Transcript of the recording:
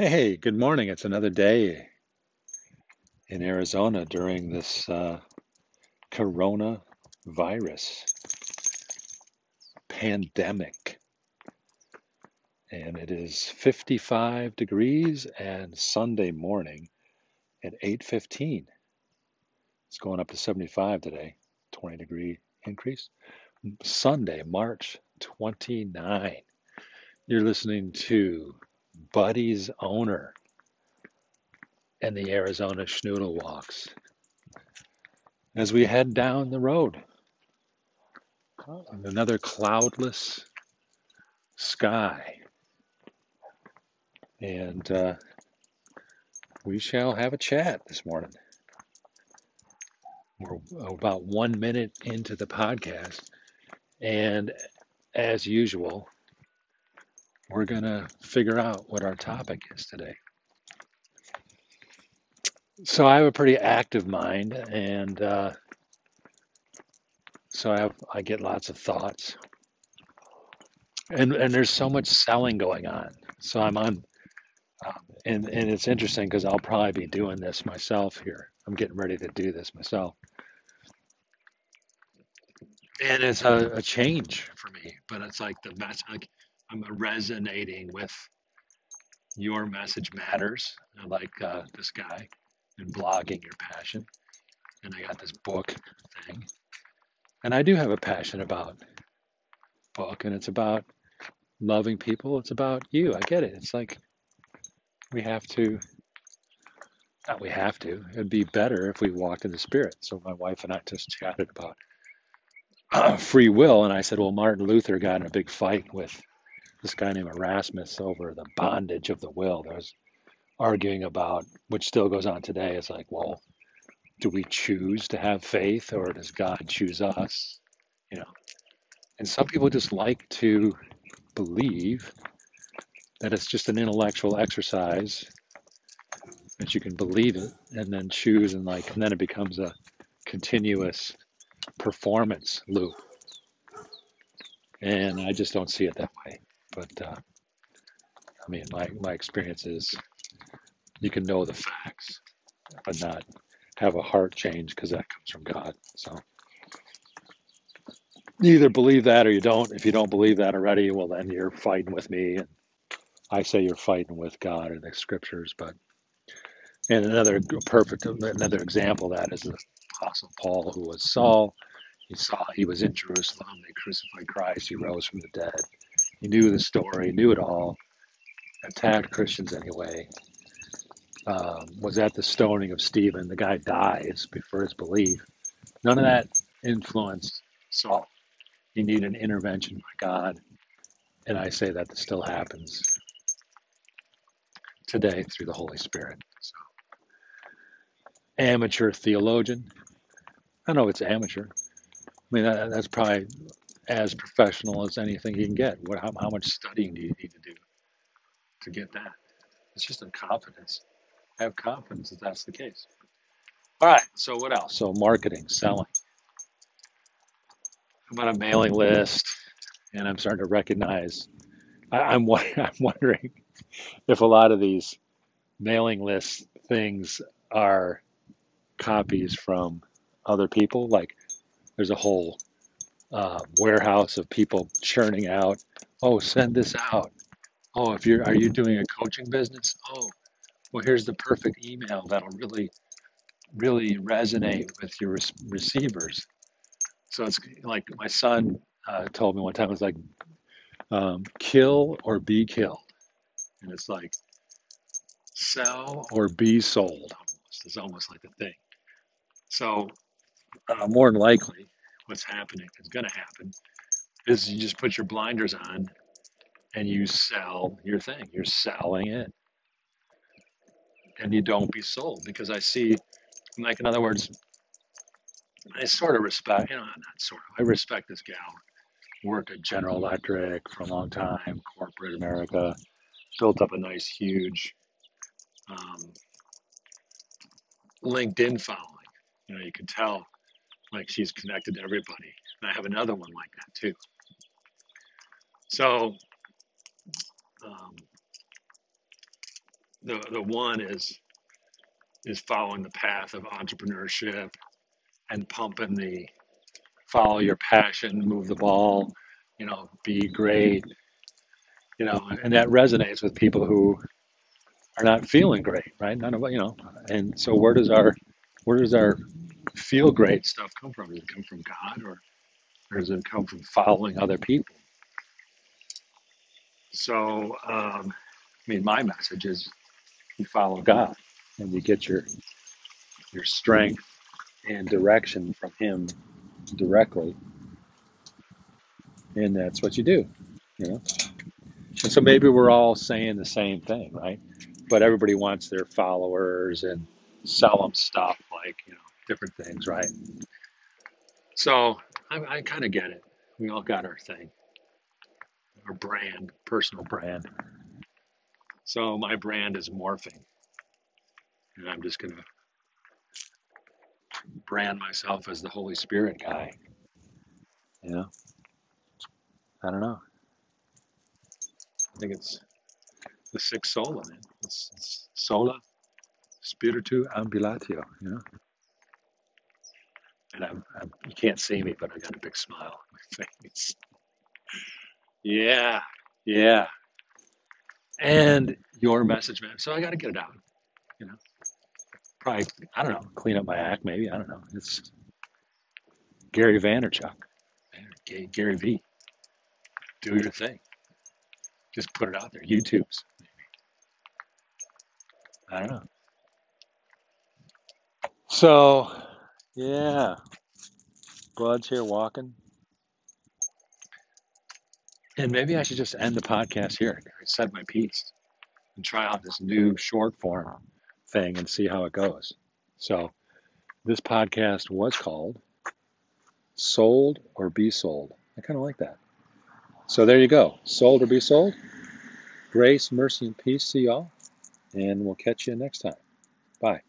Hey, good morning. It's another day in Arizona during this uh, coronavirus pandemic. And it is 55 degrees and Sunday morning at 8:15. It's going up to 75 today, 20 degree increase. Sunday, March 29. You're listening to Buddy's Owner and the Arizona Schnoodle Walks as we head down the road. Another cloudless sky. And uh, we shall have a chat this morning. We're about one minute into the podcast. And as usual, we're going to figure out what our topic is today. So I have a pretty active mind, and uh, so I have I get lots of thoughts, and and there's so much selling going on. So I'm on, um, and and it's interesting because I'll probably be doing this myself here. I'm getting ready to do this myself, and it's a, a change for me. But it's like the mess. Like I'm resonating with your message matters. I like uh, this guy and blogging your passion, and I got this book thing, and I do have a passion about book, and it's about loving people. It's about you. I get it. It's like we have to. Not we have to. It'd be better if we walked in the spirit. So my wife and I just chatted about uh, free will, and I said, well, Martin Luther got in a big fight with this guy named Erasmus over the bondage of the will. There was arguing about, which still goes on today. It's like, well, do we choose to have faith or does God choose us? You know, and some people just like to believe that it's just an intellectual exercise that you can believe it and then choose and like, and then it becomes a continuous performance loop. And I just don't see it that way. But uh, I mean, my, my experience is you can know the facts, but not have a heart change because that comes from God. So you either believe that or you don't. If you don't believe that already, well, then you're fighting with me. And I say you're fighting with God or the scriptures. But and another perfect, another example of that is the Apostle Paul, who was Saul. He saw he was in Jerusalem. They crucified Christ. He rose from the dead. He knew the story, knew it all. Attacked Christians anyway. Um, was at the stoning of Stephen. The guy dies before his belief. None of that influenced Saul. He needed an intervention by God. And I say that this still happens today through the Holy Spirit. So, amateur theologian. I don't know if it's amateur. I mean, that, that's probably as professional as anything you can get. What, how, how much studying do you need to do to get that? It's just a confidence. Have confidence that that's the case. All right. So what else? So marketing, selling. I'm on a mailing list, and I'm starting to recognize. I, I'm I'm wondering if a lot of these mailing list things are copies from other people. Like there's a whole uh, warehouse of people churning out. Oh, send this out. Oh, if you're are you doing a coaching business? Oh, well, here's the perfect email that'll really really resonate with your receivers. So it's like my son uh, told me one time. It was like um, kill or be killed, and it's like sell or be sold. Almost it's almost like the thing. So uh, more than likely, what's happening is going to happen is you just put your blinders on and you sell your thing. You're selling it, and you don't be sold because I see, like in other words, I sort of respect, you know, not sort of, I respect this gal. Worked at General Electric for a long time, corporate America, built up a nice, huge um, LinkedIn following. You know, you can tell like she's connected to everybody. And I have another one like that too. So, um, the the one is is following the path of entrepreneurship and pumping the follow your passion, move the ball, you know, be great, you know, and that resonates with people who are not feeling great, right? None of you know, and so where does our where does our feel great stuff come from? Does it come from God or, or does it come from following other people? So, um, I mean, my message is you follow God and you get your your strength and direction from Him directly, and that's what you do, you know. And so maybe we're all saying the same thing, right? But everybody wants their followers and sell them stuff like you know different things, right? So I, I kind of get it. We all got our thing, our brand, personal brand. So my brand is morphing, and I'm just gonna brand myself as the Holy Spirit guy. You know, I don't know. I think it's the sixth sola, man. It's, it's sola spiritu ambulatio. You know, and I'm, I'm you can't see me, but I got a big smile on my face. Yeah, yeah. And your message, man. So I got to get it out. You know, probably I don't know, clean up my act, maybe. I don't know. It's Gary Vaynerchuk, Gary V. Do your thing. Just put it out there. YouTube's. I don't know. So, yeah, Bud's here walking. And maybe I should just end the podcast here. I said my piece and try out this new short form thing and see how it goes. So, this podcast was called Sold or Be Sold. I kind of like that. So, there you go. Sold or Be Sold. Grace, mercy, and peace to y'all. And we'll catch you next time. Bye.